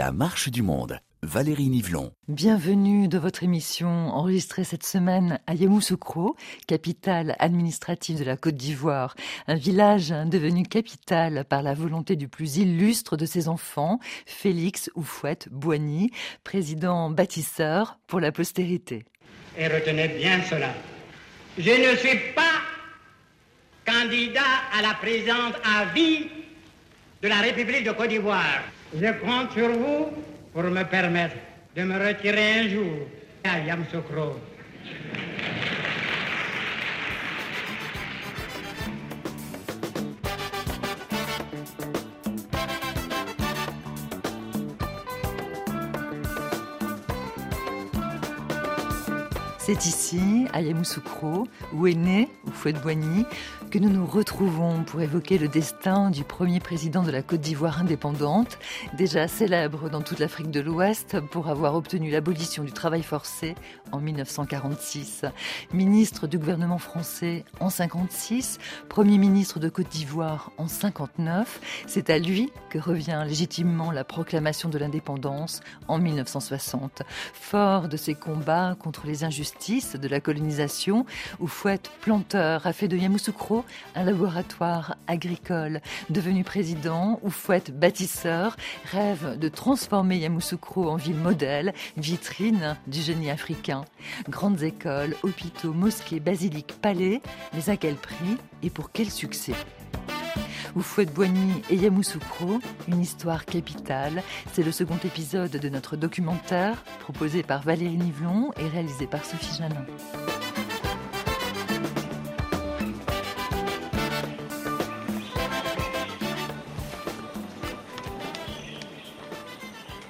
La marche du monde. Valérie Nivelon. Bienvenue dans votre émission enregistrée cette semaine à Yamoussoukro, capitale administrative de la Côte d'Ivoire, un village devenu capitale par la volonté du plus illustre de ses enfants, Félix Oufouette Boigny, président bâtisseur pour la postérité. Et retenez bien cela. Je ne suis pas candidat à la présidence à vie de la République de Côte d'Ivoire. Je compte sur vous pour me permettre de me retirer un jour à Yamsoukro. C'est ici, à Yamoussoukro, où est né Oufouette-Boigny, que nous nous retrouvons pour évoquer le destin du premier président de la Côte d'Ivoire indépendante, déjà célèbre dans toute l'Afrique de l'Ouest pour avoir obtenu l'abolition du travail forcé en 1946. Ministre du gouvernement français en 56, premier ministre de Côte d'Ivoire en 59, c'est à lui que revient légitimement la proclamation de l'indépendance en 1960. Fort de ses combats contre les injustices de la colonisation, Oufouette Planteur a fait de Yamoussoukro un laboratoire agricole. Devenu président, Oufouette bâtisseur, rêve de transformer Yamoussoukro en ville modèle, vitrine du génie africain. Grandes écoles, hôpitaux, mosquées, basiliques, palais, mais à quel prix et pour quel succès? Oufouette Boigny et Yamoussoukro, une histoire capitale. C'est le second épisode de notre documentaire proposé par Valérie Nivelon et réalisé par Sophie Janin.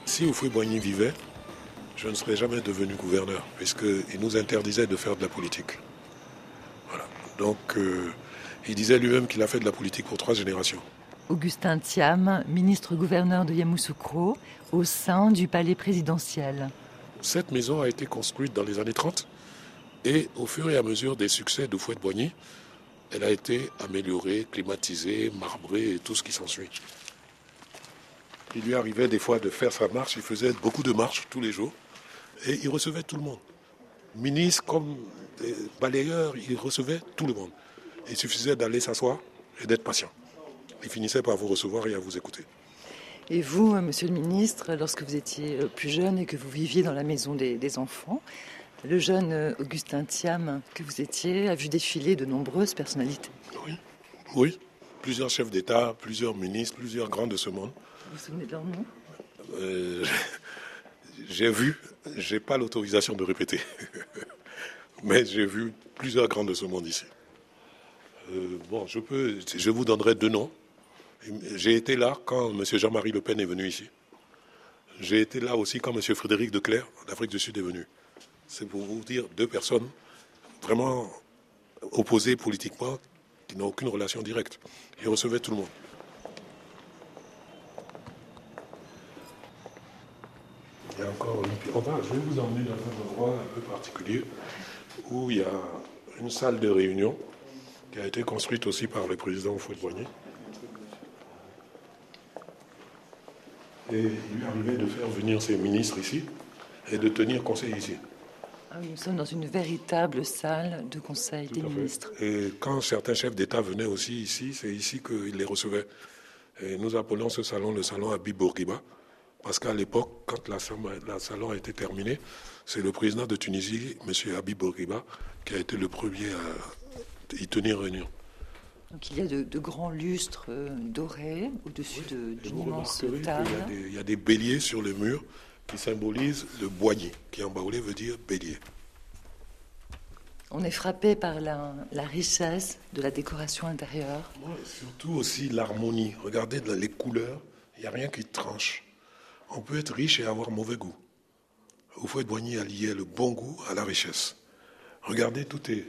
Si Oufouette Boigny vivait, je ne serais jamais devenu gouverneur, puisqu'il nous interdisait de faire de la politique. Voilà. Donc, euh, il disait lui-même qu'il a fait de la politique pour trois générations. Augustin Thiam, ministre-gouverneur de Yamoussoukro, au sein du palais présidentiel. Cette maison a été construite dans les années 30 et au fur et à mesure des succès de Fouette Boigny, elle a été améliorée, climatisée, marbrée et tout ce qui s'ensuit. Il lui arrivait des fois de faire sa marche, il faisait beaucoup de marches tous les jours et il recevait tout le monde. Ministre comme balayeur, il recevait tout le monde. Il suffisait d'aller s'asseoir et d'être patient. Il finissait par vous recevoir et à vous écouter. Et vous, monsieur le ministre, lorsque vous étiez plus jeune et que vous viviez dans la maison des, des enfants, le jeune Augustin Thiam que vous étiez a vu défiler de nombreuses personnalités. Oui, oui. Plusieurs chefs d'État, plusieurs ministres, plusieurs grands de ce monde. Vous vous souvenez de leur nom? Euh, J'ai vu, j'ai pas l'autorisation de répéter, mais j'ai vu plusieurs grands de ce monde ici. Euh, bon, je peux, je vous donnerai deux noms. J'ai été là quand M. Jean-Marie Le Pen est venu ici. J'ai été là aussi quand M. Frédéric de Clerc, d'Afrique du Sud, est venu. C'est pour vous dire deux personnes vraiment opposées politiquement, qui n'ont aucune relation directe. Ils recevaient tout le monde. Il y a encore je vais vous emmener dans un endroit un peu particulier où il y a une salle de réunion qui a été construite aussi par le président Fouette-Boigny. Et il lui arrivait de faire venir ses ministres ici et de tenir conseil ici. Ah oui, Nous sommes dans une véritable salle de conseil Tout des ministres. Et quand certains chefs d'État venaient aussi ici, c'est ici qu'ils les recevaient. Et nous appelons ce salon le salon Habib Bourguiba, parce qu'à l'époque, quand la salon a été terminée, c'est le président de Tunisie, M. Habib Bourguiba, qui a été le premier à y tenir réunion. Donc il y a de, de grands lustres euh, dorés au-dessus de- Et d'une immense table. qu'il y a des- il y, a des béliers sur le mur qui symbolisent le boigny, qui en baoulé veut dire bélier. On est frappé par la, la richesse de la décoration intérieure. Surtout aussi l'harmonie. Regardez les couleurs, il n'y a rien qui tranche. On peut être riche et avoir mauvais goût. Oufouette Boigny a lié le bon goût à la richesse. Regardez, tout est,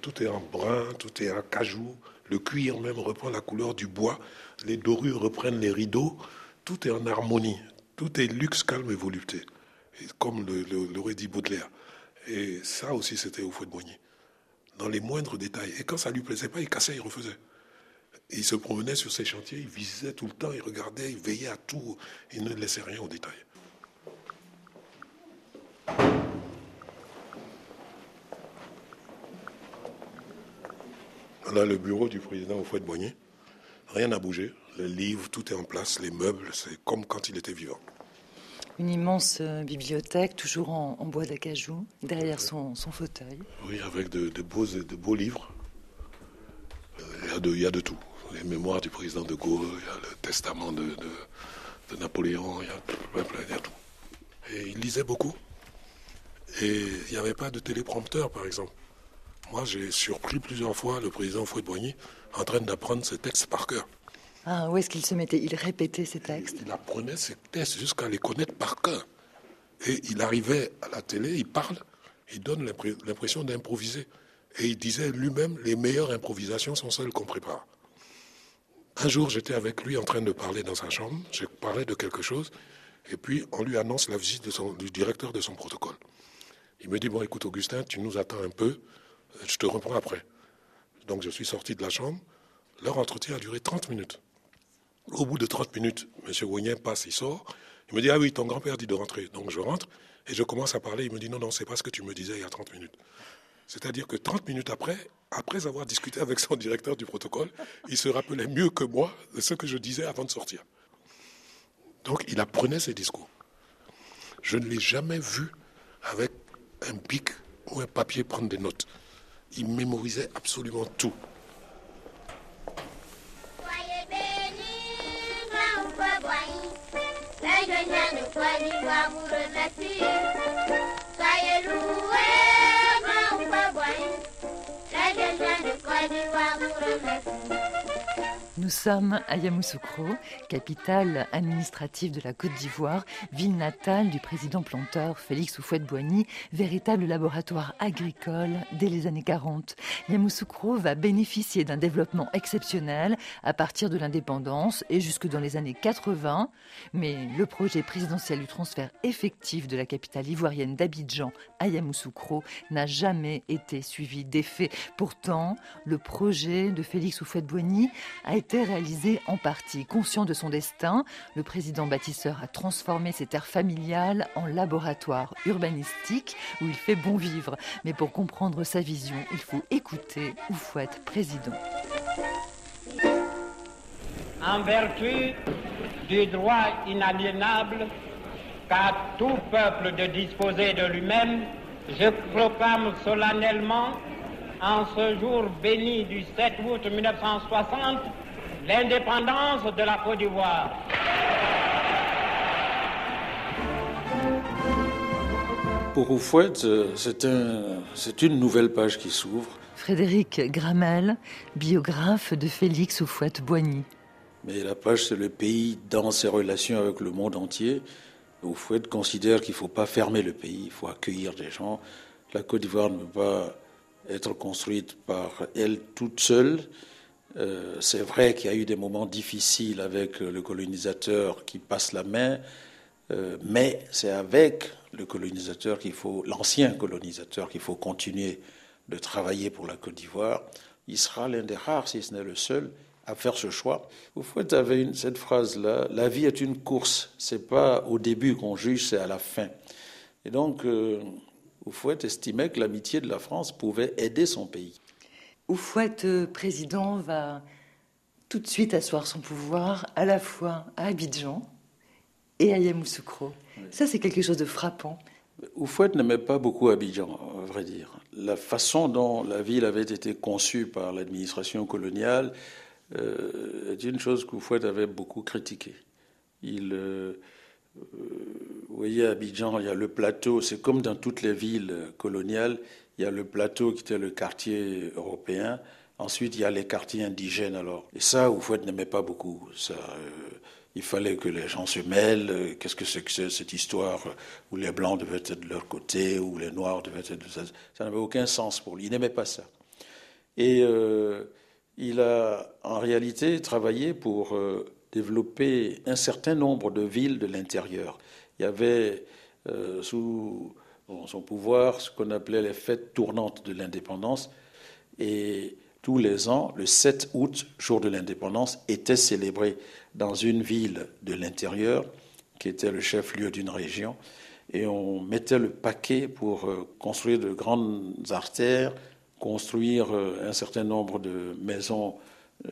tout est en brun, tout est en cajou. Le cuir même reprend la couleur du bois. Les dorures reprennent les rideaux. Tout est en harmonie. Tout est luxe, calme et volupté. Comme l'aurait dit Baudelaire. Et ça aussi, c'était Oufouette Boigny. Dans les moindres détails. Et quand ça lui plaisait pas, il cassait, il refaisait. il se promenait sur ces chantiers, il visait tout le temps, il regardait, il veillait à tout, il ne laissait rien au détail. Voilà le bureau du président au de Boigny. Rien n'a bougé. Les livres, tout est en place. Les meubles, c'est comme quand il était vivant. Une immense euh, bibliothèque, toujours en, bois d'acajou, derrière son, fauteuil. Oui, avec de, beaux, de beaux livres. Euh, il y, a de, il y, a de, tout. Les mémoires du président de Gaulle, il y a le testament de, de Napoléon, il y, a, il y a tout. Et il lisait beaucoup. Et il n'y avait pas de téléprompteur, par exemple. Moi, j'ai surpris plusieurs fois le président Fouet-Boigny en train d'apprendre ses textes par cœur. Ah, où est-ce qu'il se mettait? Il répétait ses textes Il apprenait ses textes jusqu'à les connaître par cœur. Et il arrivait à la télé, il parle, il donne l'impression d'improviser. Et il disait lui-même, les meilleures improvisations sont celles qu'on prépare. Un jour, j'étais avec lui en train de parler dans sa chambre, je parlais de quelque chose, et puis on lui annonce la visite du directeur de son protocole. Il me dit, bon écoute Augustin, tu nous attends un peu, je te reprends après. Donc je suis sorti de la chambre. Leur entretien a duré 30 minutes. Au bout de 30 minutes, M. Wognin passe, il sort. Il me dit, ah oui, ton grand-père dit de rentrer. Donc je rentre et je commence à parler. Il me dit, non, non, c'est pas ce que tu me disais il y a 30 minutes. C'est-à-dire que 30 minutes après, après avoir discuté avec son directeur du protocole, il se rappelait mieux que moi de ce que je disais avant de sortir. Donc il apprenait ses discours. Je ne l'ai jamais vu avec un pic ou un papier prendre des notes il mémorisait absolument tout. Soyez Nous sommes à Yamoussoukro, capitale administrative de la Côte d'Ivoire, ville natale du président planteur Félix Houphouët-Boigny, véritable laboratoire agricole dès les années 40. Yamoussoukro va bénéficier d'un développement exceptionnel à partir de l'indépendance et jusque dans les années 80, mais le projet présidentiel du transfert effectif de la capitale ivoirienne d'Abidjan à Yamoussoukro n'a jamais été suivi d'effet. Pourtant, le projet de Félix Houphouët-Boigny a été réalisé en partie. Conscient de son destin, le président bâtisseur a transformé ses terres familiales en laboratoire urbanistique où il fait bon vivre. Mais pour comprendre sa vision, il faut écouter Oufouette, président. En vertu du droit inaliénable qu'a tout peuple de disposer de lui-même, je proclame solennellement en ce jour béni du 7 août 1960 l'indépendance de la Côte d'Ivoire. Pour Oufouette, c'est un, une nouvelle page qui s'ouvre. Frédéric Gramel, biographe de Félix Oufouette-Boigny. Mais la page, c'est le pays dans ses relations avec le monde entier. Oufouette considère qu'il ne faut pas fermer le pays, il faut accueillir des gens. La Côte d'Ivoire ne peut pas être construite par elle toute seule. Euh, c'est vrai qu'il y a eu des moments difficiles avec le colonisateur qui passe la main, euh, mais c'est avec le colonisateur qu'il faut, l'ancien colonisateur, qu'il faut continuer de travailler pour la Côte d'Ivoire. Il sera l'un des rares, si ce n'est le seul, à faire ce choix. Vous avez une, cette phrase-là la vie est une course. C'est pas au début qu'on juge, c'est à la fin. Et donc, euh, Oufouette estimait que l'amitié de la France pouvait aider son pays. Oufouette, euh, président, va tout de suite asseoir son pouvoir à la fois à Abidjan et à Yamoussoukro. Ça, c'est quelque chose de frappant. Oufouette n'aimait pas beaucoup Abidjan, à vrai dire. La façon dont la ville avait été conçue par l'administration coloniale euh, est une chose qu'Oufouette avait beaucoup critiquée. Il, euh, vous voyez, à Abidjan, il y a le plateau, c'est comme dans toutes les villes coloniales, il y a le plateau qui était le quartier européen. Ensuite, il y a les quartiers indigènes. Alors, et ça, Oufouette n'aimait pas beaucoup. Ça, euh, il fallait que les gens se mêlent. Qu'est-ce que c'est que cette histoire où les blancs devaient être de leur côté, où les noirs devaient être de ça? Ça n'avait aucun sens pour lui. Il n'aimait pas ça. Et euh, il a en réalité travaillé pour euh, développer un certain nombre de villes de l'intérieur. Il y avait sous son pouvoir ce qu'on appelait les fêtes tournantes de l'indépendance. Et tous les ans, le 7 août, jour de l'indépendance, était célébré dans une ville de l'intérieur, qui était le chef-lieu d'une région, et on mettait le paquet pour euh, construire de grandes artères, construire euh, un certain nombre de maisons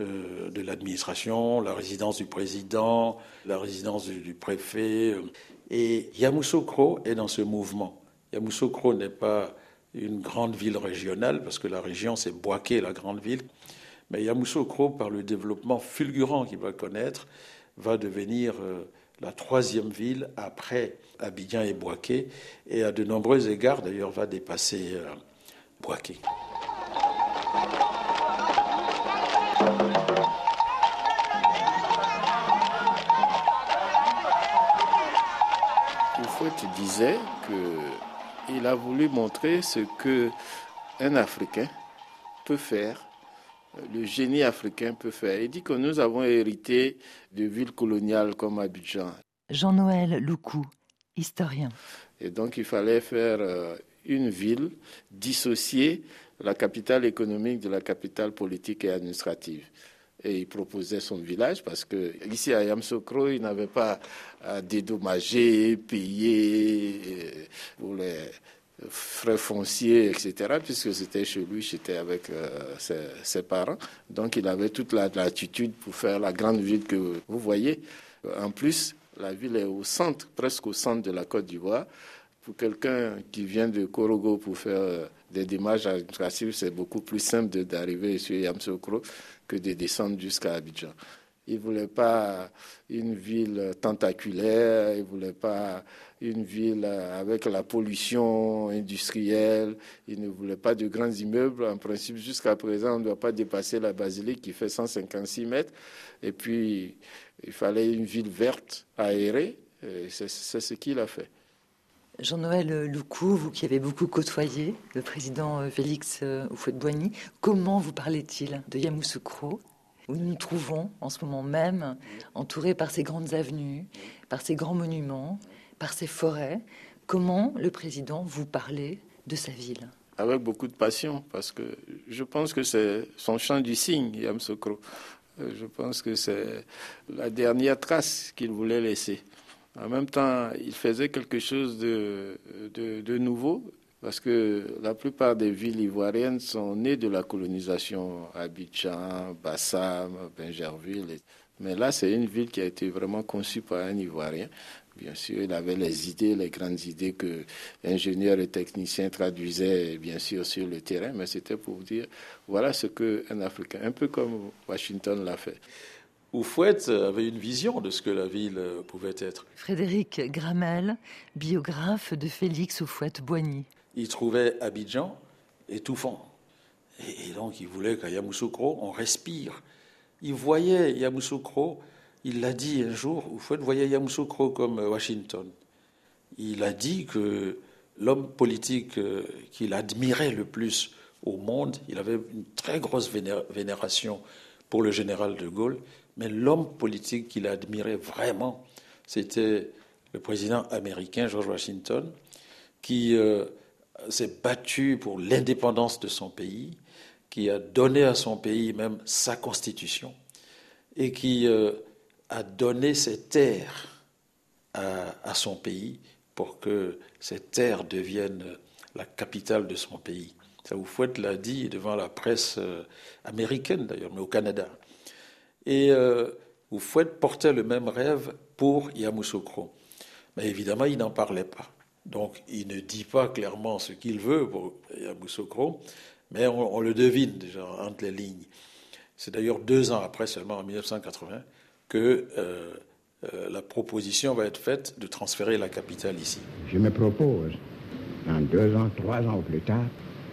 euh, de l'administration, la résidence du président, la résidence du, préfet. Et Yamoussoukro est dans ce mouvement. Yamoussoukro n'est pas une grande ville régionale, parce que la région, c'est Boaké, la grande ville. Mais Yamoussoukro, par le développement fulgurant qu'il va connaître, va devenir la troisième ville après Abidjan et Boaké, et à de nombreux égards d'ailleurs va dépasser euh, Boaké. disait qu'il a voulu montrer ce que un Africain peut faire le génie africain peut faire. Il dit que nous avons hérité de villes coloniales comme Abidjan. Jean-Noël Loukou, historien. Et donc il fallait faire euh, une ville dissociée, la capitale économique de la capitale politique et administrative. Et il proposait son village parce que ici à Yamsokro, il n'avait pas à dédommager, payer euh, pour les frais fonciers, etc., puisque c'était chez lui, j'étais avec euh, ses, parents. Donc il avait toute la latitude pour faire la grande ville que vous voyez. En plus, la ville est au centre, presque au centre de la Côte d'Ivoire. Pour quelqu'un qui vient de Korogo pour faire des démarches administratives, c'est beaucoup plus simple d'arriver sur Yamsokro que de descendre jusqu'à Abidjan. Il ne voulait pas une ville tentaculaire, il ne voulait pas une ville avec la pollution industrielle, il ne voulait pas de grands immeubles. En principe, jusqu'à présent, on ne doit pas dépasser la basilique qui fait 156 mètres. Et puis, il fallait une ville verte, aérée. C'est ce qu'il a fait. Jean-Noël Loukou, vous qui avez beaucoup côtoyé le président Félix Houphouët-Boigny, comment vous parlait-il de Yamoussoukro? Où nous nous trouvons en ce moment même, entourés par ces grandes avenues, par ces grands monuments, par ces forêts. Comment le président vous parlait de sa ville? Avec beaucoup de passion, parce que je pense que c'est son chant du cygne, Yamsokro. Euh, je pense que c'est la dernière trace qu'il voulait laisser. En même temps, il faisait quelque chose de, nouveau parce que la plupart des villes ivoiriennes sont nées de la colonisation, Abidjan, Bassam, Benjerville. Mais là, c'est une ville qui a été vraiment conçue par un Ivoirien. Bien sûr, il avait les idées, les grandes idées que ingénieurs et techniciens traduisaient, bien sûr, sur le terrain, mais c'était pour dire, voilà ce qu'un Africain, un peu comme Washington l'a fait. Oufouette avait une vision de ce que la ville pouvait être. Frédéric Gramel, biographe de Félix Oufouette-Boigny il trouvait Abidjan étouffant. Et, donc, il voulait qu'à Yamoussoukro, on respire. Il voyait Yamoussoukro, il l'a dit un jour, vous voyez Yamoussoukro comme Washington. Il a dit que l'homme politique euh, qu'il admirait le plus au monde, il avait une très grosse vénération pour le général de Gaulle, mais l'homme politique qu'il admirait vraiment, c'était le président américain George Washington, qui euh, s'est battu pour l'indépendance de son pays, qui a donné à son pays même sa constitution et qui euh, a donné ses terres à, son pays pour que ces terres deviennent la capitale de son pays. Vous l'a dit devant la presse euh, américaine d'ailleurs, mais au Canada. Et euh, portait le même rêve pour Yamoussoukro. Mais évidemment, il n'en parlait pas. Donc il ne dit pas clairement ce qu'il veut pour Yamoussoukro, mais on, le devine déjà entre les lignes. C'est d'ailleurs deux ans après, seulement en 1980, que euh, euh, la proposition va être faite de transférer la capitale ici. Je me propose, dans deux ans, trois ans plus tard,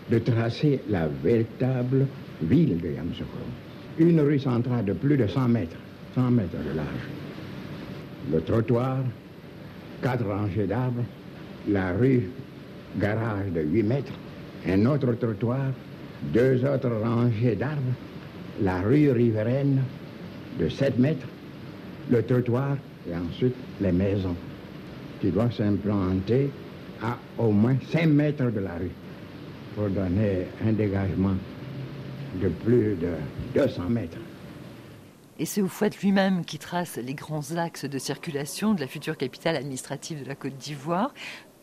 de tracer la véritable ville de Yamoussoukro. Une rue centrale de plus de 100 mètres, 100 mètres de large. Le trottoir, quatre rangées d'arbres, la rue garage de 8 mètres, un autre trottoir, deux autres rangées d'arbres, la rue riveraine de 7 mètres, le trottoir et ensuite les maisons qui doivent s'implanter à au moins 5 mètres de la rue pour donner un dégagement de plus de 200 mètres. Et c'est Oufouet lui-même qui trace les grands axes de circulation de la future capitale administrative de la Côte d'Ivoire,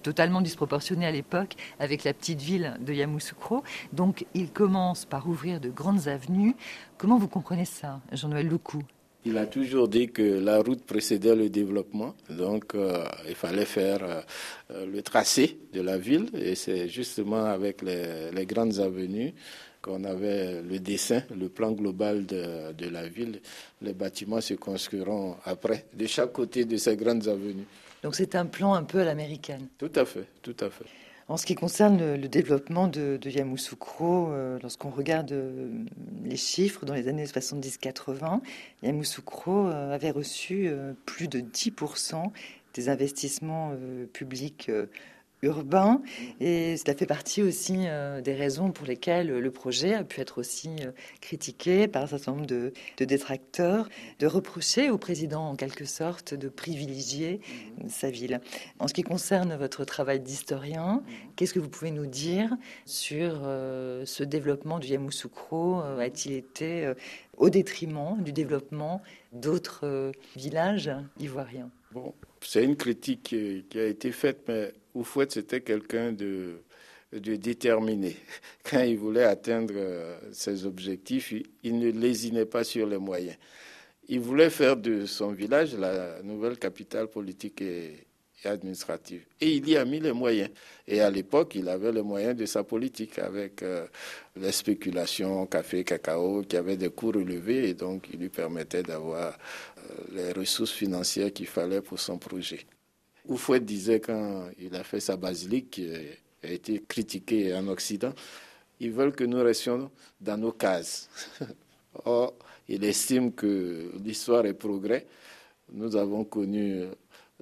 totalement disproportionné à l'époque avec la petite ville de Yamoussoukro. Donc il commence par ouvrir de grandes avenues. Comment vous comprenez ça, Jean-Noël Lecou il a toujours dit que la route précédait le développement, donc euh, il fallait faire euh, le tracé de la ville, et c'est justement avec les, grandes avenues qu'on avait le dessin, le plan global de, de, la ville. Les bâtiments se construiront après, de chaque côté de ces grandes avenues. Donc c'est un plan un peu à l'américaine. Tout à fait, tout à fait. En ce qui concerne le, développement de, Yamoussoukro, euh, lorsqu'on regarde euh, les chiffres dans les années 70-80, Yamoussoukro euh, avait reçu plus de 10% des investissements publics urbain. Et cela fait partie aussi euh, des raisons pour lesquelles le projet a pu être aussi euh, critiqué par un certain nombre de, détracteurs, de reprocher au président en quelque sorte de privilégier sa ville. En ce qui concerne votre travail d'historien, qu'est-ce que vous pouvez nous dire sur euh, ce développement du Yamoussoukro A-t-il été au détriment du développement d'autres villages ivoiriens? Bon, c'est une critique qui a été faite, mais Oufouet, c'était quelqu'un de, de, déterminé. Quand il voulait atteindre euh, ses objectifs, il, ne lésinait pas sur les moyens. Il voulait faire de son village la nouvelle capitale politique et, administrative. Et il y a mis les moyens. Et à l'époque, il avait les moyens de sa politique avec euh, les spéculations café, cacao, qui avaient des coûts relevés et donc il lui permettait d'avoir euh, les ressources financières qu'il fallait pour son projet. Oufouet disait quand il a fait sa basilique, qui a été critiquée en Occident, ils veulent que nous restions dans nos cases. Or, il estime que l'histoire est progrès. Nous avons connu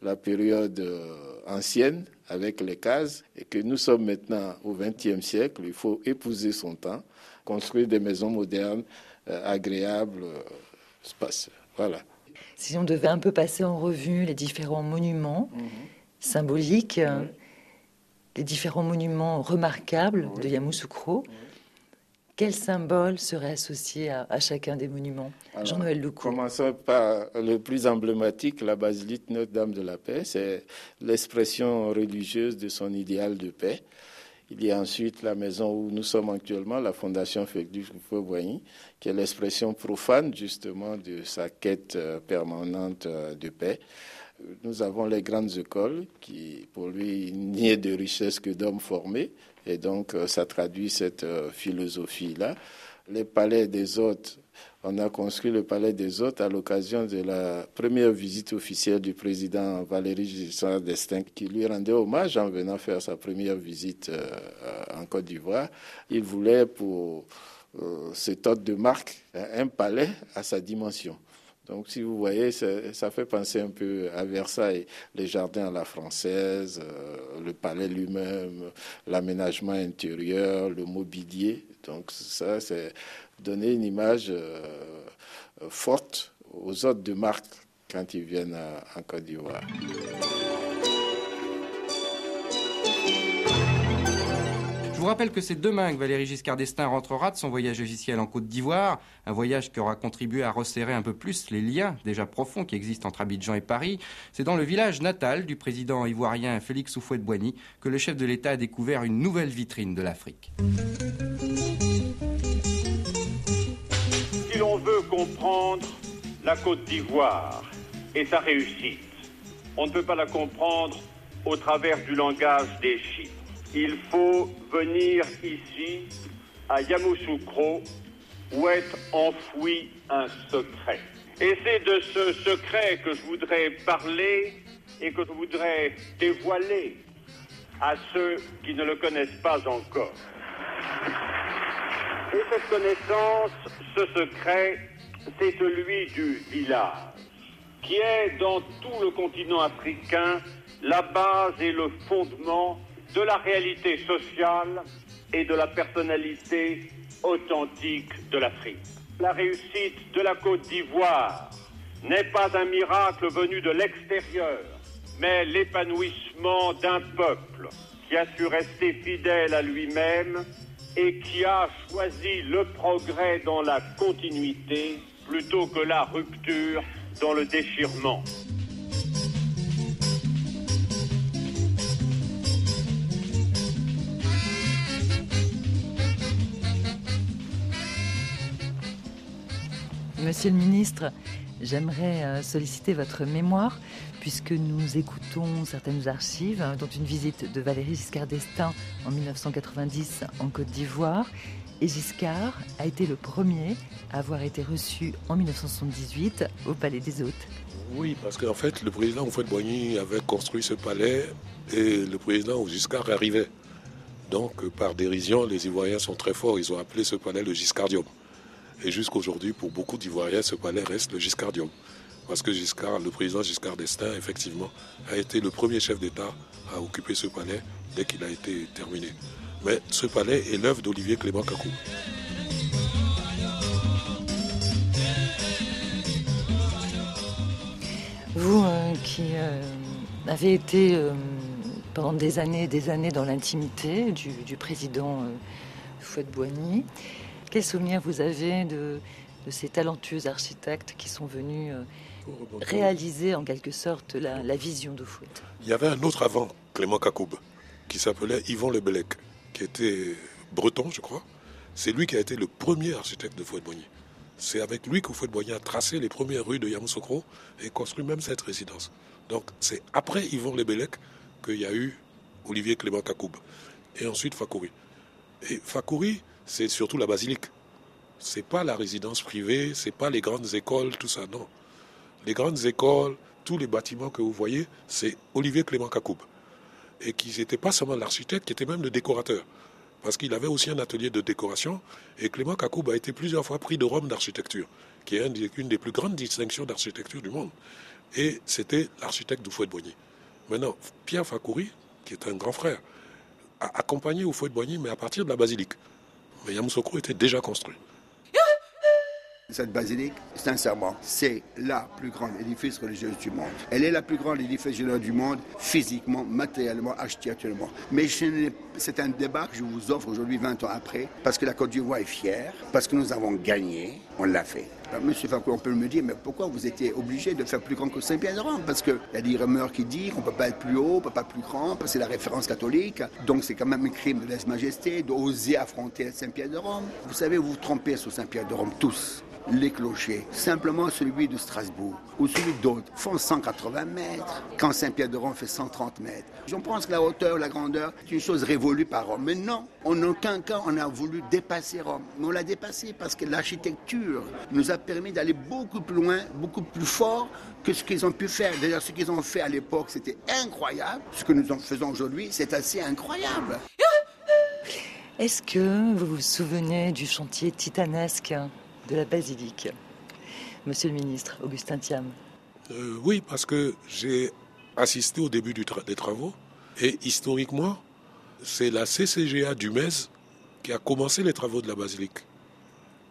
la période euh, ancienne avec les cases et que nous sommes maintenant au XXe siècle. Il faut épouser son temps, construire des maisons modernes, euh, agréables. Euh, voilà si on devait un peu passer en revue les différents monuments mhm. symboliques, les différents monuments remarquables de Yamoussoukro, quel symbole serait associé à, chacun des monuments? Jean-Noël Lecou. Commençons par le plus emblématique, la basilique Notre-Dame de la Paix. C'est l'expression religieuse de son idéal de paix. Il y a ensuite la maison où nous sommes actuellement, la Fondation Félix Boigny, qui est l'expression profane justement de sa quête euh, permanente euh, de paix. Nous avons les grandes écoles qui, pour lui, n'y est de richesse que d'hommes formés, et donc euh, ça traduit cette philosophie-là. Les palais des hôtes on a construit le Palais des Hôtes à l'occasion de la première visite officielle du président Valéry Giscard d'Estaing, qui lui rendait hommage en venant faire sa première visite euh, en Côte d'Ivoire. Il voulait pour euh, cet hôte de marque un palais à sa dimension. Donc, si vous voyez, ça, fait penser un peu à Versailles, les jardins à la française, euh, le palais lui-même, l'aménagement intérieur, le mobilier. Donc, ça, c'est donner une image euh, forte aux hôtes de marque quand ils viennent en Côte d'Ivoire. Je vous rappelle que c'est demain que Valéry Giscard d'Estaing rentrera de son voyage officiel en Côte d'Ivoire, un voyage qui aura contribué à resserrer un peu plus les liens déjà profonds qui existent entre Abidjan et Paris. C'est dans le village natal du président ivoirien Félix Houphouët-Boigny que le chef de l'État a découvert une nouvelle vitrine de l'Afrique. Veut comprendre la Côte d'Ivoire et sa réussite, on ne peut pas la comprendre au travers du langage des chiffres il faut venir ici, à Yamoussoukro, où est enfoui un secret. Et c'est de ce secret que je voudrais parler et que je voudrais dévoiler à ceux qui ne le connaissent pas encore. Et cette connaissance, ce secret, c'est celui du village, qui est dans tout le continent africain la base et le fondement de la réalité sociale et de la personnalité authentique de l'Afrique. La réussite de la Côte d'Ivoire n'est pas un miracle venu de l'extérieur, mais l'épanouissement d'un peuple qui a su rester fidèle à lui-même et qui a choisi le progrès dans la continuité plutôt que la rupture dans le déchirement. Monsieur le ministre, j'aimerais euh, solliciter votre mémoire puisque nous écoutons certaines archives, hein, dont une visite de Valéry Giscard d'Estaing en 1990 en Côte d'Ivoire. Et Giscard a été le premier à avoir été reçu en 1978 au Palais des Hôtes. Oui, parce qu'en fait, le président Houphouët-Boigny avait construit ce palais et le président Giscard arrivait. Donc, par dérision, les Ivoiriens sont très forts. Ils ont appelé ce palais le Giscardium. Et jusqu'aujourd'hui, pour beaucoup d'Ivoiriens, ce palais reste le Giscardium. Parce que Giscard, le président Giscard d'Estaing, effectivement, a été le premier chef d'État à occuper ce palais dès qu'il a été terminé. Mais ce palais est l'œuvre d'Olivier Clément Cacou. Vous euh, qui euh, avez été euh, pendant des années et des années dans l'intimité du, président Fouette-Boigny, quel souvenir vous avez de, de, ces talentueux architectes qui sont venus réaliser en quelque sorte la, vision de Fouette Il y avait un autre avant Clément Cacoub qui s'appelait Yvon Lebelec, qui était breton, je crois. C'est lui qui a été le premier architecte de Fouette-Boigny. C'est avec lui que Fouette-Boigny a tracé les premières rues de Yamoussoukro et construit même cette résidence. Donc c'est après Yvon Lebelec qu'il y a eu Olivier Clément Cacoub. Et ensuite Fakouri. Et Fakouri, c'est surtout la basilique. C'est pas la résidence privée, c'est pas les grandes écoles, tout ça, non. Les grandes écoles, tous les bâtiments que vous voyez, c'est Olivier Clément Cacoub. Et qui n'était pas seulement l'architecte, qui était même le décorateur. Parce qu'il avait aussi un atelier de décoration. Et Clément Cacoub a été plusieurs fois prix de Rome d'architecture, qui est une des plus grandes distinctions d'architecture du monde. Et c'était l'architecte d'Oufouet-Boigny. Maintenant, Pierre Fakouri, qui est un grand frère, a accompagné Oufouet-Boigny, mais à partir de la basilique. Mais Yamoussoukro était déjà construit. Cette basilique, sincèrement, c'est la plus grande édifice religieuse du monde. Elle est la plus grande édifice religieux du monde, physiquement, matériellement, architecturalement. Mais c'est un débat que je vous offre aujourd'hui, 20 ans après, parce que la Côte d'Ivoire est fière, parce que nous avons gagné, on l'a fait. Monsieur Fakou, on peut me dire, mais pourquoi vous étiez obligé de faire plus grand que Saint-Pierre de Rome? Parce qu'il y a des rumeurs qui disent qu'on ne peut pas être plus haut, on ne peut pas être plus grand, parce que c'est la référence catholique. Donc c'est quand même un crime de lèse-majesté d'oser affronter Saint-Pierre de Rome. Vous savez, vous vous trompez sur Saint-Pierre de Rome tous les clochers. Simplement celui de Strasbourg ou celui d'autres font 180 mètres, quand Saint-Pierre de Rome fait 130 mètres. Je pense que la hauteur, la grandeur, c'est une chose révolue par Rome. Mais non, en aucun cas on a voulu dépasser Rome. Mais on l'a dépassé parce que l'architecture nous a permis d'aller beaucoup plus loin, beaucoup plus fort que ce qu'ils ont pu faire. D'ailleurs, ce qu'ils ont fait à l'époque, c'était incroyable. Ce que nous en faisons aujourd'hui, c'est assez incroyable. Est-ce que vous vous souvenez du chantier titanesque? De la basilique. Monsieur le ministre, Augustin Thiam. Euh, oui, parce que j'ai assisté au début des travaux et historiquement, c'est la CCGA du MES qui a commencé les travaux de la basilique.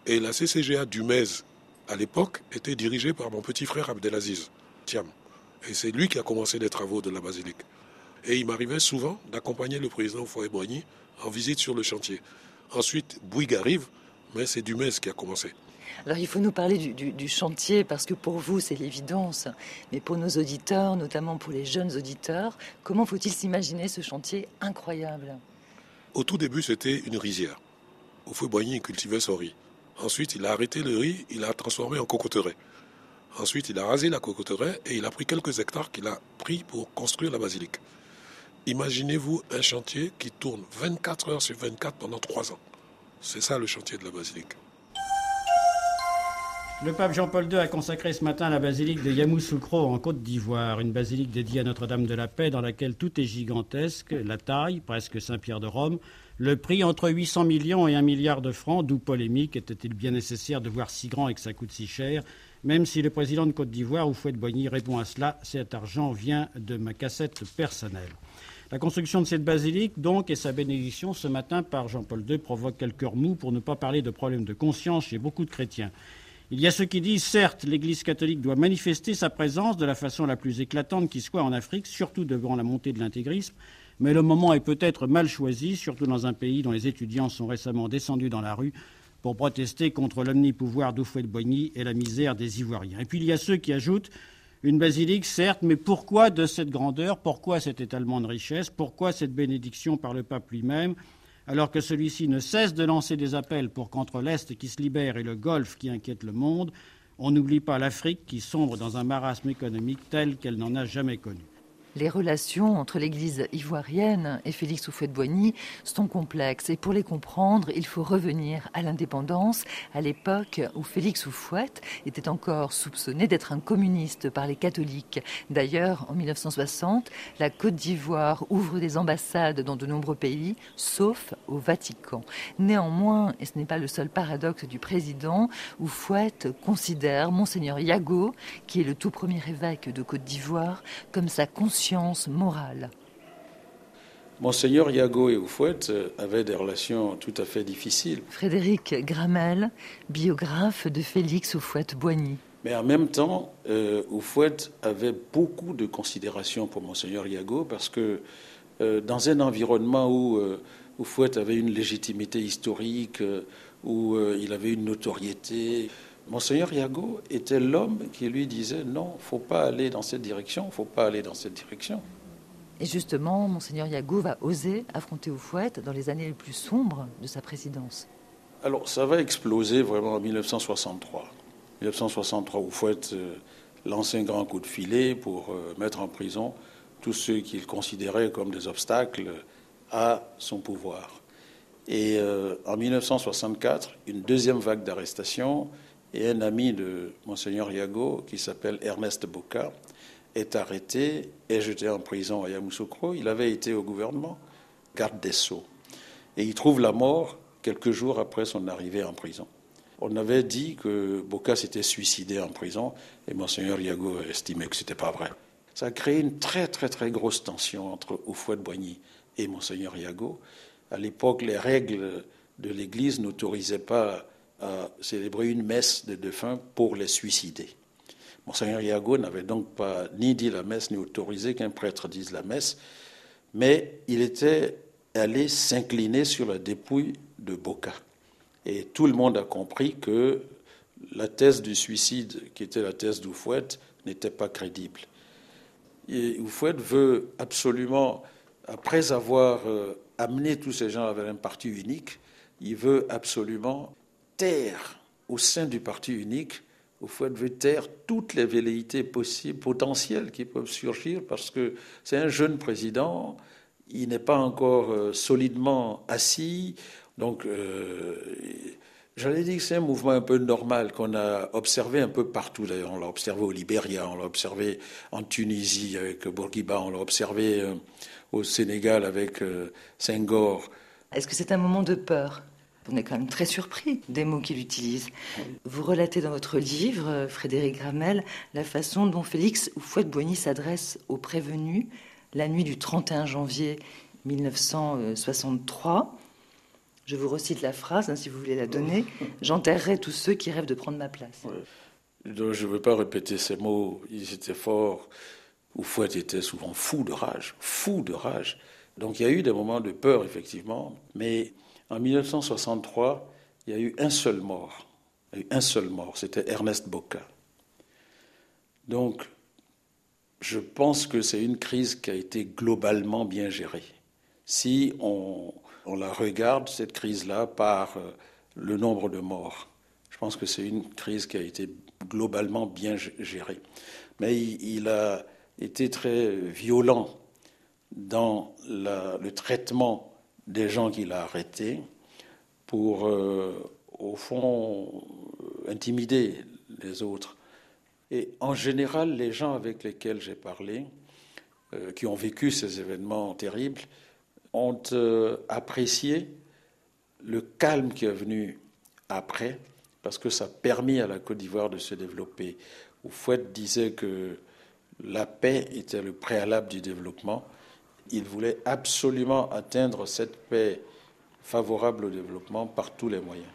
Et la CCGA du MES, à l'époque, était dirigée par mon petit frère Abdelaziz Thiam. Et c'est lui qui a commencé les travaux de la basilique. Et il m'arrivait souvent d'accompagner le président Fouet Boigny en visite sur le chantier. Ensuite, Bouygues arrive, mais c'est Dumez qui a commencé. Alors il faut nous parler du, chantier parce que pour vous c'est l'évidence, mais pour nos auditeurs, notamment pour les jeunes auditeurs, comment faut-il s'imaginer ce chantier incroyable? Au tout début c'était une rizière. Au feu Boigny cultivait son riz. Ensuite il a arrêté le riz, il l'a transformé en cocotteret. Ensuite il a rasé la cocotteret et il a pris quelques hectares qu'il a pris pour construire la basilique. Imaginez-vous un chantier qui tourne 24 heures sur 24 pendant 3 ans. C'est ça le chantier de la basilique. Le pape Jean-Paul II a consacré ce matin la basilique de Yamoussoukro en Côte d'Ivoire, une basilique dédiée à Notre-Dame de la Paix dans laquelle tout est gigantesque, la taille, presque Saint-Pierre de Rome, le prix entre 800 millions et 1 milliard de francs, d'où polémique, était-il bien nécessaire de voir si grand et que ça coûte si cher? Même si le président de Côte d'Ivoire, Houphouët-Boigny, répond à cela, cet argent vient de ma cassette personnelle. La construction de cette basilique, donc, et sa bénédiction ce matin par Jean-Paul II provoque quelques remous, pour ne pas parler de problèmes de conscience chez beaucoup de chrétiens. Il y a ceux qui disent, certes, l'Église catholique doit manifester sa présence de la façon la plus éclatante qui soit en Afrique, surtout devant la montée de l'intégrisme, Mais le moment est peut-être mal choisi, surtout dans un pays dont les étudiants sont récemment descendus dans la rue pour protester contre l'omnipouvoir d'Oufouet-Boigny et la misère des Ivoiriens. Et puis il y a ceux qui ajoutent une basilique, certes, mais pourquoi de cette grandeur? Pourquoi cet étalement de richesse? Pourquoi cette bénédiction par le pape lui-même? Alors que celui-ci ne cesse de lancer des appels pour qu'entre l'Est qui se libère et le Golfe qui inquiète le monde, on n'oublie pas l'Afrique qui sombre dans un marasme économique tel qu'elle n'en a jamais connu. Les relations entre l'Église ivoirienne et Félix Houphouët-Boigny sont complexes et pour les comprendre, il faut revenir à l'indépendance, à l'époque où Félix Houphouët était encore soupçonné d'être un communiste par les catholiques. D'ailleurs, en 1960, la Côte d'Ivoire ouvre des ambassades dans de nombreux pays, sauf au Vatican. Néanmoins, et ce n'est pas le seul paradoxe du président, Houphouët considère Monseigneur Yago, qui est le tout premier évêque de Côte d'Ivoire, comme sa conscience morale. Monseigneur Yago et Oufouette euh, avaient des relations tout à fait difficiles. Frédéric Gramel, biographe de Félix Oufouette-Boigny. Mais en même temps, euh, Oufouette avait beaucoup de considération pour Monseigneur Yago parce que euh, dans un environnement où euh, Oufouette avait une légitimité historique, où il avait une notoriété, Monseigneur Yago était l'homme qui lui disait non, faut pas aller dans cette direction, faut pas aller dans cette direction. Et justement, Monseigneur Yago va oser affronter Oufouette dans les années les plus sombres de sa présidence. Alors, ça va exploser vraiment en 1963. 1963, Oufouette euh, lance un grand coup de filet pour euh, mettre en prison tous ceux qu'il considérait comme des obstacles à son pouvoir. Et euh, en 1964, une deuxième vague d'arrestations et un ami de Monseigneur Yago, qui s'appelle Ernest Boca, est arrêté et jeté en prison à Yamoussoukro. Il avait été au gouvernement, garde des Sceaux. Et il trouve la mort quelques jours après son arrivée en prison. On avait dit que Boca s'était suicidé en prison et Monseigneur Yago estimait que ce n'était pas vrai. Ça a créé une très très très grosse tension entre Oufouette-Boigny et Monseigneur Yago. À l'époque, les règles de l'Église n'autorisaient pas à célébrer une messe de défunts pour les suicider. Monseigneur Yago n'avait donc pas ni dit la messe, ni autorisé qu'un prêtre dise la messe, mais il était allé s'incliner sur la dépouille de Boca. Et tout le monde a compris que la thèse du suicide, qui était la thèse d'Oufouette, n'était pas crédible. Et Oufouette veut absolument, après avoir euh, amené tous ces gens vers un parti unique, il veut absolument taire au sein du parti unique, au fond, veut taire toutes les velléités possibles, potentielles qui peuvent surgir, parce que c'est un jeune président, il n'est pas encore euh, solidement assis, donc euh, j'allais dire que c'est un mouvement un peu normal qu'on a observé un peu partout. D'ailleurs, on l'a observé au Libéria, on l'a observé en Tunisie avec Bourguiba, on l'a observé euh, au Sénégal avec Senghor. Est-ce que c'est un moment de peur? On est quand même très surpris des mots qu'il utilise. Vous relatez dans votre livre, Frédéric Gramel, la façon dont Félix Houphouët-Boigny s'adresse aux prévenus la nuit du 31 janvier 1963. Je vous recite la phrase, hein, si vous voulez la donner. J'enterrerai tous ceux qui rêvent de prendre ma place. je ne veux pas répéter ces mots, ils étaient forts. Houphouët était souvent fou de rage, fou de rage. Donc il y a eu des moments de peur, effectivement, mais en 1963, il y a eu un seul mort. Il y a eu un seul mort, c'était Ernest Boca. Donc, je pense que c'est une crise qui a été globalement bien gérée. Si on, la regarde, cette crise-là, par euh, le nombre de morts, je pense que c'est une crise qui a été globalement bien gérée. Mais il, a été très violent dans le traitement des gens qu'il a arrêtés pour, euh, au fond, euh, intimider les autres. Et en général, les gens avec lesquels j'ai parlé, euh, qui ont vécu ces événements terribles, ont apprécié le calme qui est venu après, parce que ça a permis à la Côte d'Ivoire de se développer. Oufouette disait que la paix était le préalable du développement il voulait absolument atteindre cette paix favorable au développement par tous les moyens.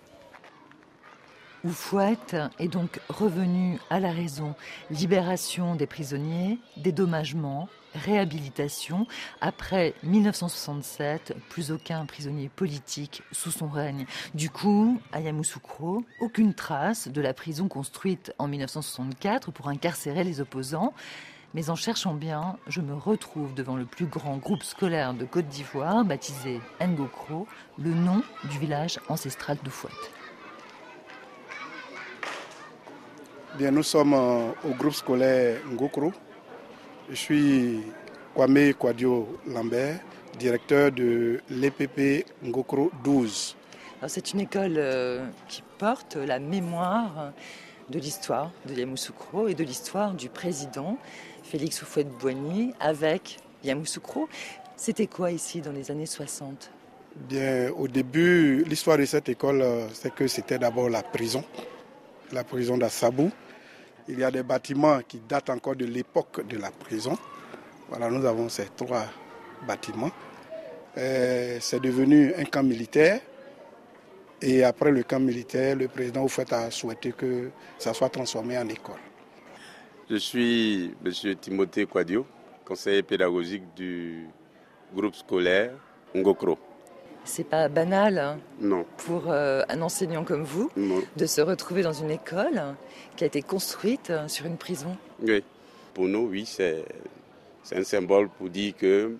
Oufouette est donc revenu à la raison. Libération des prisonniers, dédommagement, réhabilitation. Après 1967, plus aucun prisonnier politique sous son règne. Du coup, à Yamoussoukro, aucune trace de la prison construite en 1964 pour incarcérer les opposants. Mais en cherchant bien, je me retrouve devant le plus grand groupe scolaire de Côte d'Ivoire, baptisé Ngokro, le nom du village ancestral d'Oufouette. Bien, nous sommes euh, au groupe scolaire Ngokro. Je suis Kwame Kwadio Lambert, directeur de l'EPP Ngokro 12. C'est une école euh, qui porte la mémoire de l'histoire de Yamoussoukro et de l'histoire du président Félix Houphouët-Boigny avec Yamoussoukro. C'était quoi ici dans les années 60 Bien, au début, l'histoire de cette école, euh, c'est que c'était d'abord la prison, la prison d'Assabou. Il y a des bâtiments qui datent encore de l'époque de la prison. Voilà, nous avons ces trois bâtiments. Euh, c'est devenu un camp militaire. Et après le camp militaire, le président Oufouette a souhaité que ça soit transformé en école. Je suis M. Timothée Quadio, conseiller pédagogique du groupe scolaire Ngokro. C'est pas banal hein, non. pour euh, un enseignant comme vous de se retrouver dans une école qui a été construite euh, sur une prison. Oui, pour nous, oui, c'est un symbole pour dire qu'il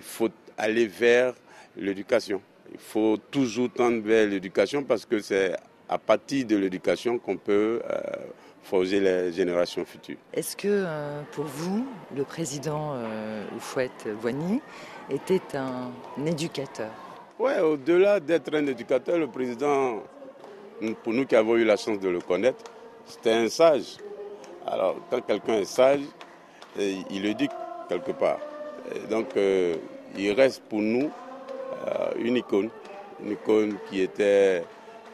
faut aller vers l'éducation. Il faut toujours tendre vers l'éducation parce que c'est à partir de l'éducation qu'on peut euh, forger les générations futures. Est-ce que pour vous, le président Oufouette Boigny était un éducateur? Ouais, au-delà d'être un éducateur, le président, pour nous qui avons eu la chance de le connaître, c'était un sage. Alors, quand quelqu'un est sage, il éduque quelque part. donc, euh, il reste pour nous euh, une icône, une icône qui était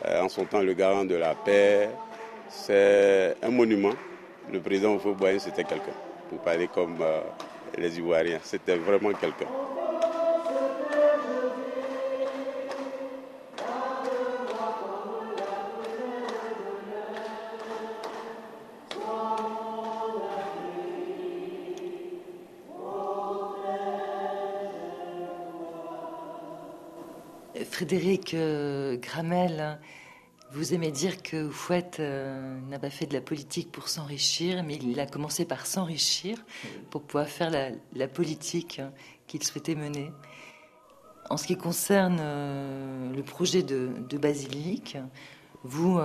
euh, en son temps le garant de la paix. C'est un monument. Le président Fauboyen, c'était quelqu'un. Pour parler comme les Ivoiriens, c'était vraiment quelqu'un. Frédéric euh, Gramel, vous aimez dire que Fouette euh, n'a pas fait de la politique pour s'enrichir, mais il a commencé par s'enrichir pour pouvoir faire la, politique qu'il souhaitait mener. En ce qui concerne euh, le projet de, basilique, vous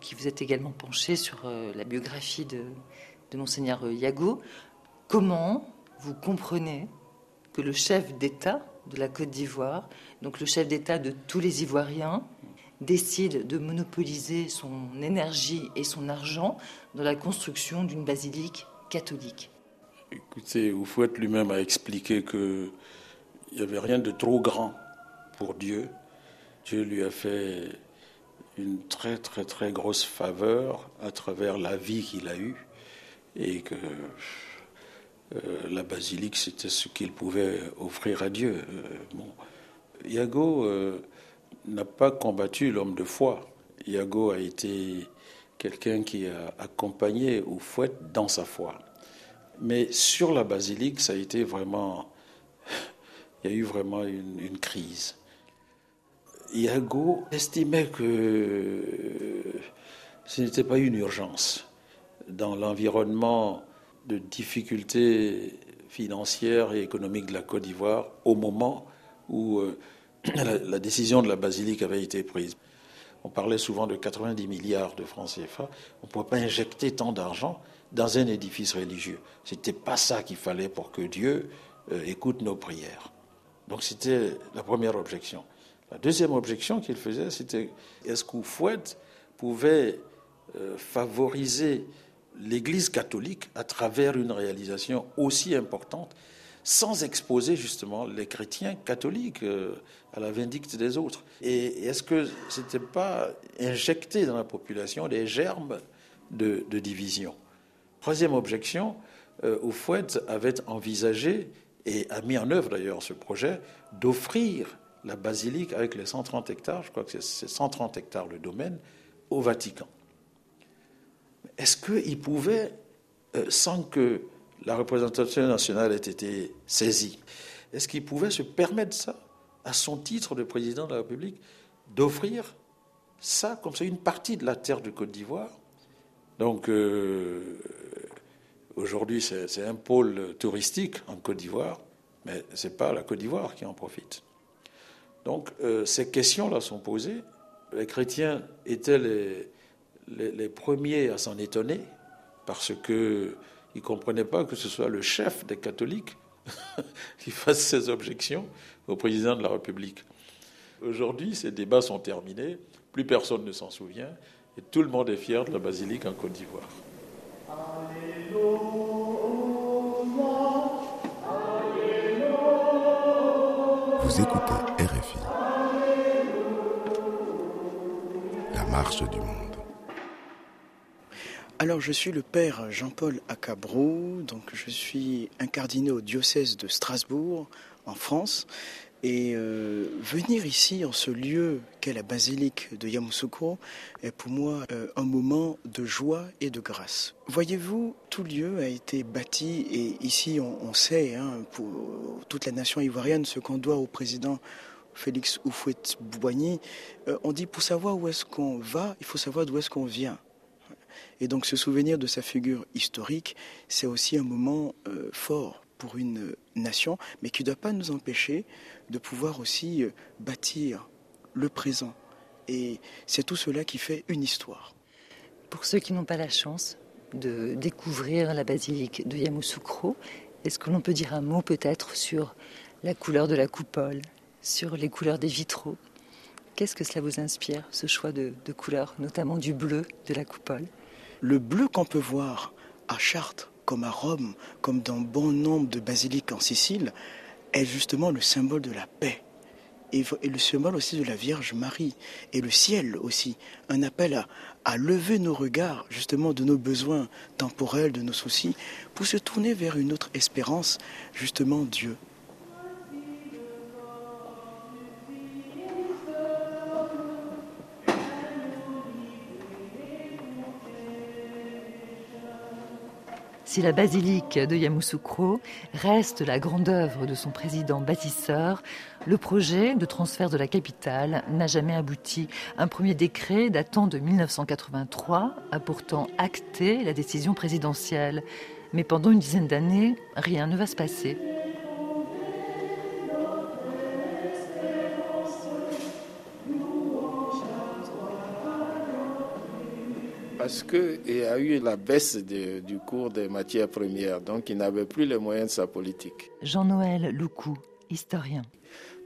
qui vous êtes également penché sur la biographie de, de Monseigneur Yago, comment vous comprenez que le chef d'État de la Côte d'Ivoire, donc le chef d'État de tous les Ivoiriens, décide de monopoliser son énergie et son argent dans la construction d'une basilique catholique. Écoutez, Oufouette lui-même a expliqué qu'il n'y avait rien de trop grand pour Dieu. Dieu lui a fait une très très très grosse faveur à travers la vie qu'il a eue et que la basilique, c'était ce qu'il pouvait offrir à Dieu. Euh, bon. Iago euh, n'a pas combattu l'homme de foi. Iago a été quelqu'un qui a accompagné ou fouette dans sa foi. Mais sur la basilique, ça a été vraiment. Il y a eu vraiment une, une crise. Iago estimait que ce n'était pas une urgence. Dans l'environnement de difficultés financières et économiques de la Côte d'Ivoire au moment où euh, la, décision de la basilique avait été prise. On parlait souvent de 90 milliards de francs CFA. On ne pouvait pas injecter tant d'argent dans un édifice religieux. Ce n'était pas ça qu'il fallait pour que Dieu euh, écoute nos prières. Donc c'était la première objection. La deuxième objection qu'il faisait, c'était est-ce qu'Oufouette pouvait euh, favoriser l'Église catholique à travers une réalisation aussi importante sans exposer justement les chrétiens catholiques euh, à la vindicte des autres. Et est-ce que ce n'était pas injecté dans la population des germes de, division? Troisième objection, euh, Oufouette avait envisagé et a mis en œuvre d'ailleurs ce projet d'offrir la basilique avec les 130 hectares, je crois que c'est 130 hectares le domaine, au Vatican. Est-ce qu'il pouvait, euh, sans que la représentation nationale ait été saisie, est-ce qu'il pouvait se permettre ça, à son titre de président de la République, d'offrir ça comme ça, une partie de la terre de Côte d'Ivoire? Donc, euh, aujourd'hui, c'est un pôle touristique en Côte d'Ivoire, mais ce n'est pas la Côte d'Ivoire qui en profite. Donc, euh, ces questions-là sont posées. Les chrétiens étaient les, les, premiers à s'en étonner parce qu'ils ne comprenaient pas que ce soit le chef des catholiques qui fasse ces objections au président de la République. Aujourd'hui, ces débats sont terminés, plus personne ne s'en souvient, et tout le monde est fier de la basilique en Côte d'Ivoire. Vous écoutez RFI, la marche du monde. Alors, je suis le père Jean-Paul Acabrou, donc je suis incardiné au diocèse de Strasbourg, en France. Et euh, venir ici, en ce lieu qu'est la basilique de Yamoussoukro, est pour moi euh, un moment de joie et de grâce. Voyez-vous, tout lieu a été bâti, et ici on, sait, hein, pour toute la nation ivoirienne, ce qu'on doit au président Félix Oufouet-Boigny. Euh, on dit pour savoir où est-ce qu'on va, il faut savoir d'où est-ce qu'on vient. Et donc ce souvenir de sa figure historique, c'est aussi un moment euh, fort pour une nation, mais qui ne doit pas nous empêcher de pouvoir aussi euh, bâtir le présent. Et c'est tout cela qui fait une histoire. Pour ceux qui n'ont pas la chance de découvrir la basilique de Yamoussoukro, est-ce que l'on peut dire un mot peut-être sur la couleur de la coupole, sur les couleurs des vitraux? Qu'est-ce que cela vous inspire, ce choix de couleurs, notamment du bleu de la coupole? Le bleu qu'on peut voir à Chartres, comme à Rome, comme dans bon nombre de basiliques en Sicile, est justement le symbole de la paix. Et, le symbole aussi de la Vierge Marie. Et le ciel aussi. Un appel à, lever nos regards justement de nos besoins temporels, de nos soucis, pour se tourner vers une autre espérance, justement Dieu. Si la basilique de Yamoussoukro reste la grande œuvre de son président bâtisseur, le projet de transfert de la capitale n'a jamais abouti. Un premier décret datant de 1983 a pourtant acté la décision présidentielle. Mais pendant une dizaine d'années, rien ne va se passer. Parce qu'il y a eu la baisse du cours des matières premières, donc il n'avait plus les moyens de sa politique. Jean-Noël Loucou, historien.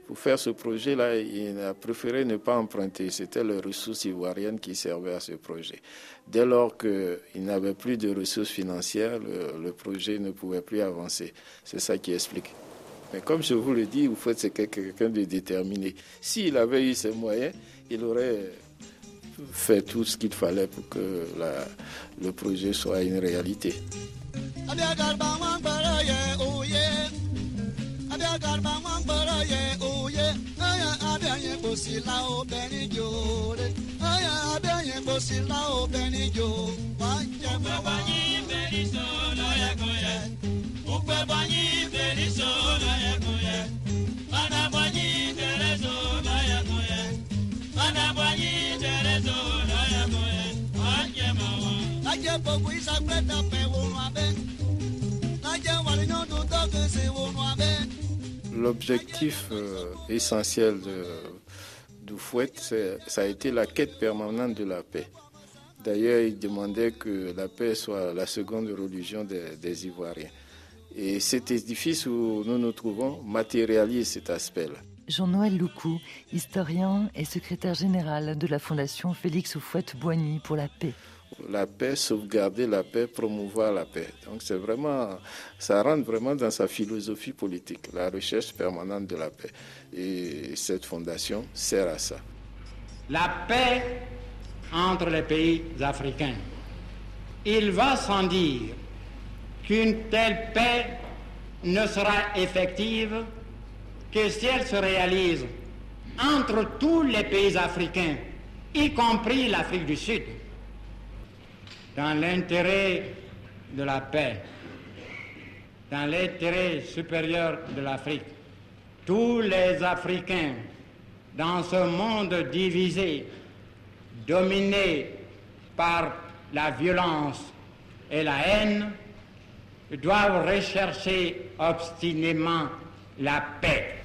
Pour faire ce projet-là, il a préféré ne pas emprunter. C'était les ressources ivoiriennes qui servaient à ce projet. Dès lors qu'il n'avait plus de ressources financières, le, projet ne pouvait plus avancer. C'est ça qui explique. Mais comme je vous le dis, vous faites c'est quelqu'un de déterminé. S'il avait eu ces moyens, il aurait fait tout ce qu'il fallait pour que le projet soit une réalité. L'objectif euh, essentiel de, Fouet, ça a été la quête permanente de la paix. D'ailleurs, il demandait que la paix soit la seconde religion des, des Ivoiriens. Et cet édifice où nous nous trouvons matérialise cet aspect-là. Jean-Noël Loucou, historien et secrétaire général de la Fondation Félix Houphouët-Boigny pour la paix. La paix, sauvegarder la paix, promouvoir la paix. Donc c'est vraiment, ça rentre vraiment dans sa philosophie politique, la recherche permanente de la paix. Et cette fondation sert à ça. La paix entre les pays africains. Il va sans dire qu'une telle paix ne sera effective que si elle se réalise entre tous les pays africains y compris l'Afrique du Sud, dans l'intérêt de la paix, dans l'intérêt supérieur de l'Afrique. Tous les Africains dans ce monde divisé, dominé par la violence et la haine, doivent rechercher obstinément la paix.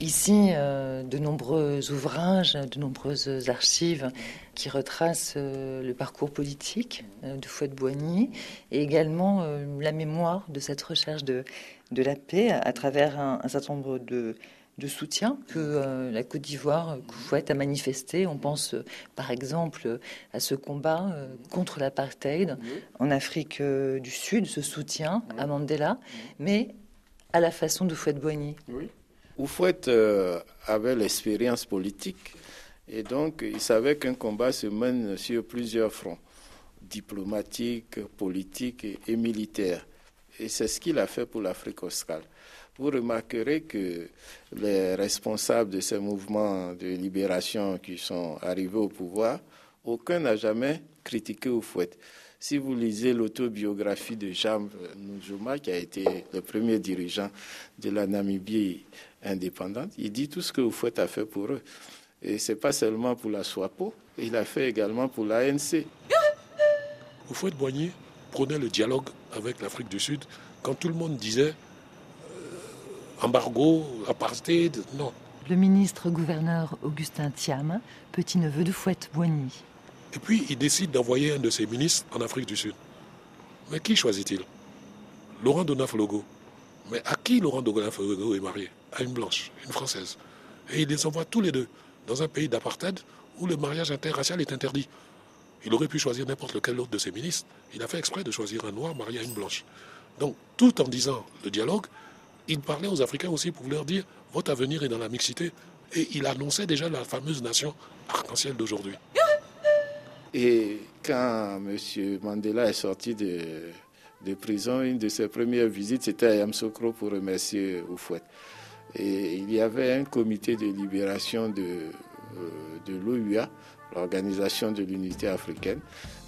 Ici, euh, de nombreux ouvrages, de nombreuses archives qui retracent euh, le parcours politique euh, de Fouette-Boigny et également la mémoire de cette recherche de, de la paix à, travers un, certain nombre de, de soutien que la Côte d'Ivoire, Fouette a manifesté. On pense par exemple à ce combat contre l'apartheid en Afrique du Sud, ce soutien à Mandela, mais à la façon de Fouette-Boigny. Oui. Oufouette euh, avait l'expérience politique et donc il savait qu'un combat se mène sur plusieurs fronts, diplomatiques, politiques et, militaires. Et c'est ce qu'il a fait pour l'Afrique australe. Vous remarquerez que les responsables de ces mouvements de libération qui sont arrivés au pouvoir, aucun n'a jamais critiqué Oufouette. Si vous lisez l'autobiographie de Jean Nujuma, qui a été le premier dirigeant de la Namibie indépendante, il dit tout ce que Oufouette a fait pour eux. Et ce n'est pas seulement pour la SWAPO, il a fait également pour l'ANC. Oufouette Boigny prenait le dialogue avec l'Afrique du Sud quand tout le monde disait euh, embargo, apartheid, non. Le ministre gouverneur Augustin Thiam, petit-neveu de Fouette Boigny. Et puis, il décide d'envoyer un de ses ministres en Afrique du Sud. Mais qui choisit-il? Laurent Donaf-Logo. Mais à qui Laurent Donaf-Logo est marié? À une blanche, une française. Et il les envoie tous les deux dans un pays d'apartheid où le mariage interracial est interdit. Il aurait pu choisir n'importe lequel autre de ses ministres. Il a fait exprès de choisir un noir marié à une blanche. Donc, tout en disant le dialogue, il parlait aux Africains aussi pour leur dire votre avenir est dans la mixité. Et il annonçait déjà la fameuse nation arc-en-ciel d'aujourd'hui. Et quand M. Mandela est sorti de, prison, une de ses premières visites, c'était à Yamsokro pour remercier Oufouette. Et il y avait un comité de libération de, euh, de l'OUA, l'Organisation de l'Unité africaine.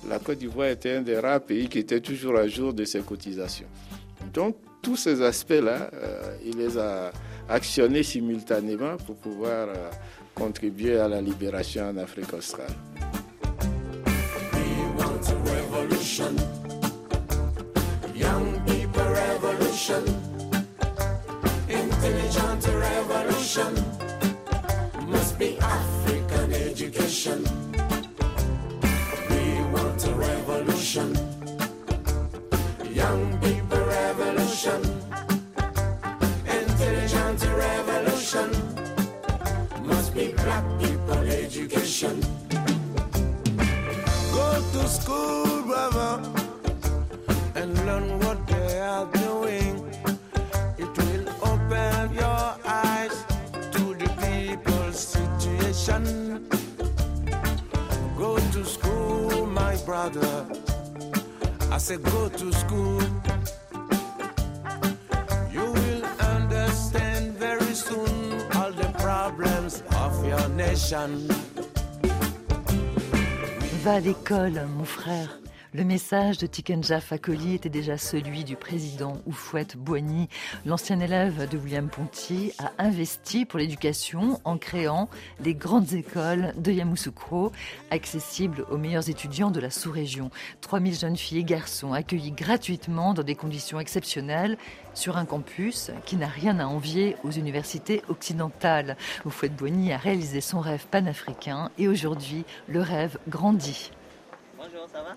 La Côte d'Ivoire était un des rares pays qui était toujours à jour de ses cotisations. Donc, tous ces aspects-là, euh, il les a actionnés simultanément pour pouvoir euh, contribuer à la libération en Afrique australe. Revolution. Young people revolution. Intelligent revolution. Must be African education. We want a revolution. Young people revolution. Intelligent revolution. Must be black people education. School and learn what they are doing. It will open your eyes to the people's situation. Go to school, my brother. I said, go to school. You will understand very soon all the problems of your nation. Va à l'école, mon frère. Le message de Tikenja Fakoli était déjà celui du président Oufouette Boigny. L'ancien élève de William Ponty a investi pour l'éducation en créant les grandes écoles de Yamoussoukro, accessibles aux meilleurs étudiants de la sous-région. 3000 jeunes filles et garçons accueillis gratuitement dans des conditions exceptionnelles sur un campus qui n'a rien à envier aux universités occidentales. Oufouette Boigny a réalisé son rêve panafricain et aujourd'hui le rêve grandit. Bonjour, ça va?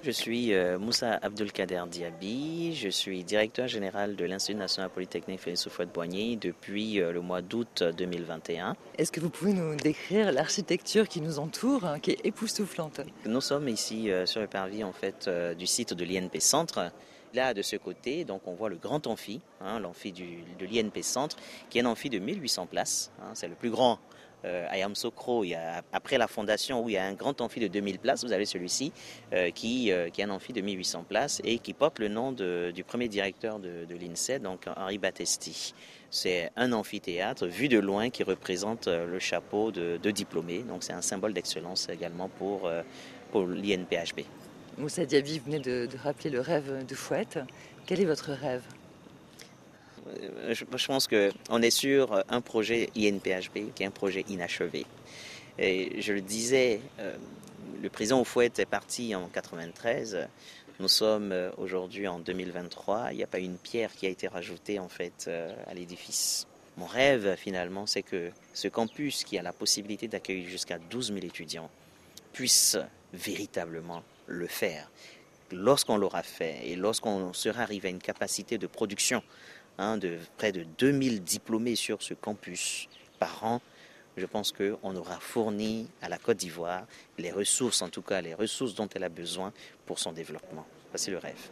Je suis euh, Moussa Abdulkader Diaby, je suis directeur général de l'Institut national polytechnique Félix Houphouët-Boigny depuis euh, le mois d'août 2021. Est-ce que vous pouvez nous décrire l'architecture qui nous entoure, hein, qui est époustouflante? Nous sommes ici euh, sur le parvis en fait du site de l'INP Centre. Là, de ce côté, donc on voit le grand amphi, hein, l'amphi de l'INP Centre, qui est un amphi de 1800 places. Hein. c'est le plus grand euh, à Yamsokro, il y a, après la fondation où il y a un grand amphi de 2000 places, vous avez celui-ci euh, qui, euh, qui est un amphi de 1800 places et qui porte le nom de, du premier directeur de, de l'INSEE, donc Henri Battesti. C'est un amphithéâtre vu de loin qui représente euh, le chapeau de, diplômé. Donc c'est un symbole d'excellence également pour, euh, pour l'INPHB. Moussa Diaby, venez de, de rappeler le rêve de Fouette. Quel est votre rêve? Euh, je, pense qu'on est sur un projet INPHB qui est un projet inachevé. Et je le disais, le président Fouette est parti en 93. Nous sommes euh, aujourd'hui en 2023. Il n'y a pas une pierre qui a été rajoutée en fait euh, à l'édifice. Mon rêve finalement, c'est que ce campus qui a la possibilité d'accueillir jusqu'à 12 000 étudiants puisse véritablement le faire. Lorsqu'on l'aura fait et lorsqu'on sera arrivé à une capacité de production hein, de près de 2000 diplômés sur ce campus par an, je pense qu'on aura fourni à la Côte d'Ivoire les ressources, en tout cas les ressources dont elle a besoin pour son développement. C'est le rêve.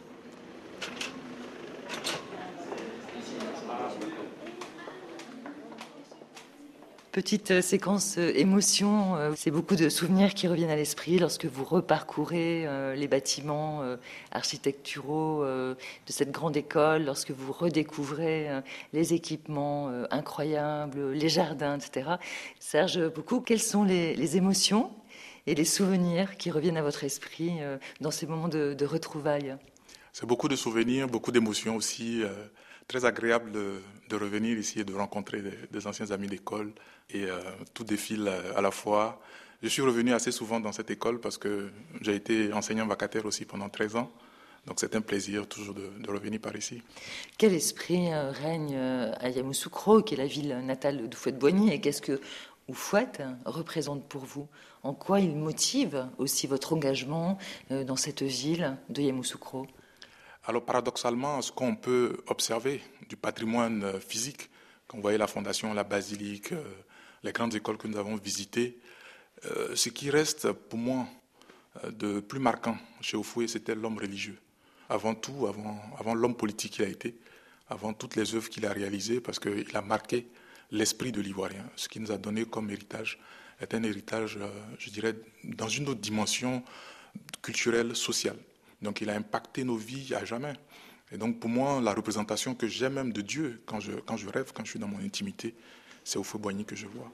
Petite euh, séquence euh, émotion, euh, c'est beaucoup de souvenirs qui reviennent à l'esprit lorsque vous reparcourez les bâtiments architecturaux de cette grande école, lorsque vous redécouvrez les équipements incroyables, les jardins, etc. Serge, beaucoup, quelles sont les, émotions et les souvenirs qui reviennent à votre esprit dans ces moments de, retrouvailles? C'est beaucoup de souvenirs, beaucoup d'émotions aussi très agréable de, revenir ici et de rencontrer des, anciens amis d'école et euh, tout défile à la fois. Je suis revenu assez souvent dans cette école parce que j'ai été enseignant vacataire aussi pendant 13 ans. Donc c'est un plaisir toujours de, revenir par ici. Quel esprit euh, règne euh, à Yamoussoukro, qui est la ville natale de Fouette-Boigny, et qu'est-ce que Oufouette représente pour vous? En quoi il motive aussi votre engagement dans cette ville de Yamoussoukro? Alors paradoxalement, ce qu'on peut observer du patrimoine euh, physique, quand vous voyez la fondation, la basilique, euh, les grandes écoles que nous avons visitées, euh, ce qui reste pour moi de plus marquant chez Oufoué, c'était l'homme religieux. Avant tout, avant, avant l'homme politique qu'il a été, avant toutes les œuvres qu'il a réalisées, parce qu'il a marqué l'esprit de l'Ivoirien. Ce qu'il nous a donné comme héritage est un héritage, je dirais, dans une autre dimension culturelle, sociale. Donc il a impacté nos vies à jamais. Et donc pour moi, la représentation que j'ai même de Dieu, quand je, quand je rêve, quand je suis dans mon intimité, c'est au feu Boigny que je vois.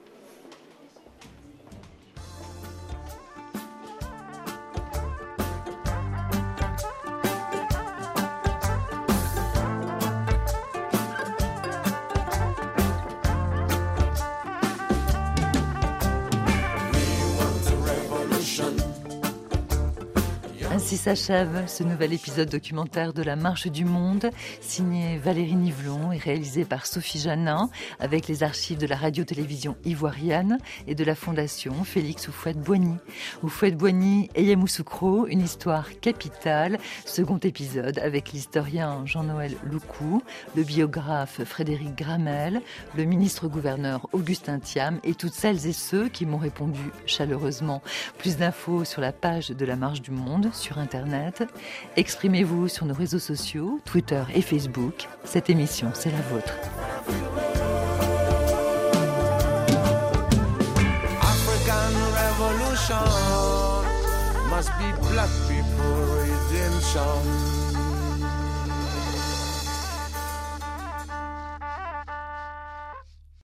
S'achève ce nouvel épisode documentaire de La Marche du Monde, signé Valérie Nivelon et réalisé par Sophie Janin, avec les archives de la radio-télévision ivoirienne et de la fondation Félix Oufouette-Boigny. Oufouette-Boigny et Yamoussoukro, une histoire capitale. Second épisode avec l'historien Jean-Noël Loucou, le biographe Frédéric Gramel, le ministre-gouverneur Augustin Thiam et toutes celles et ceux qui m'ont répondu chaleureusement. Plus d'infos sur la page de La Marche du Monde sur Internet. Exprimez-vous sur nos réseaux sociaux, Twitter et Facebook. Cette émission, c'est la vôtre.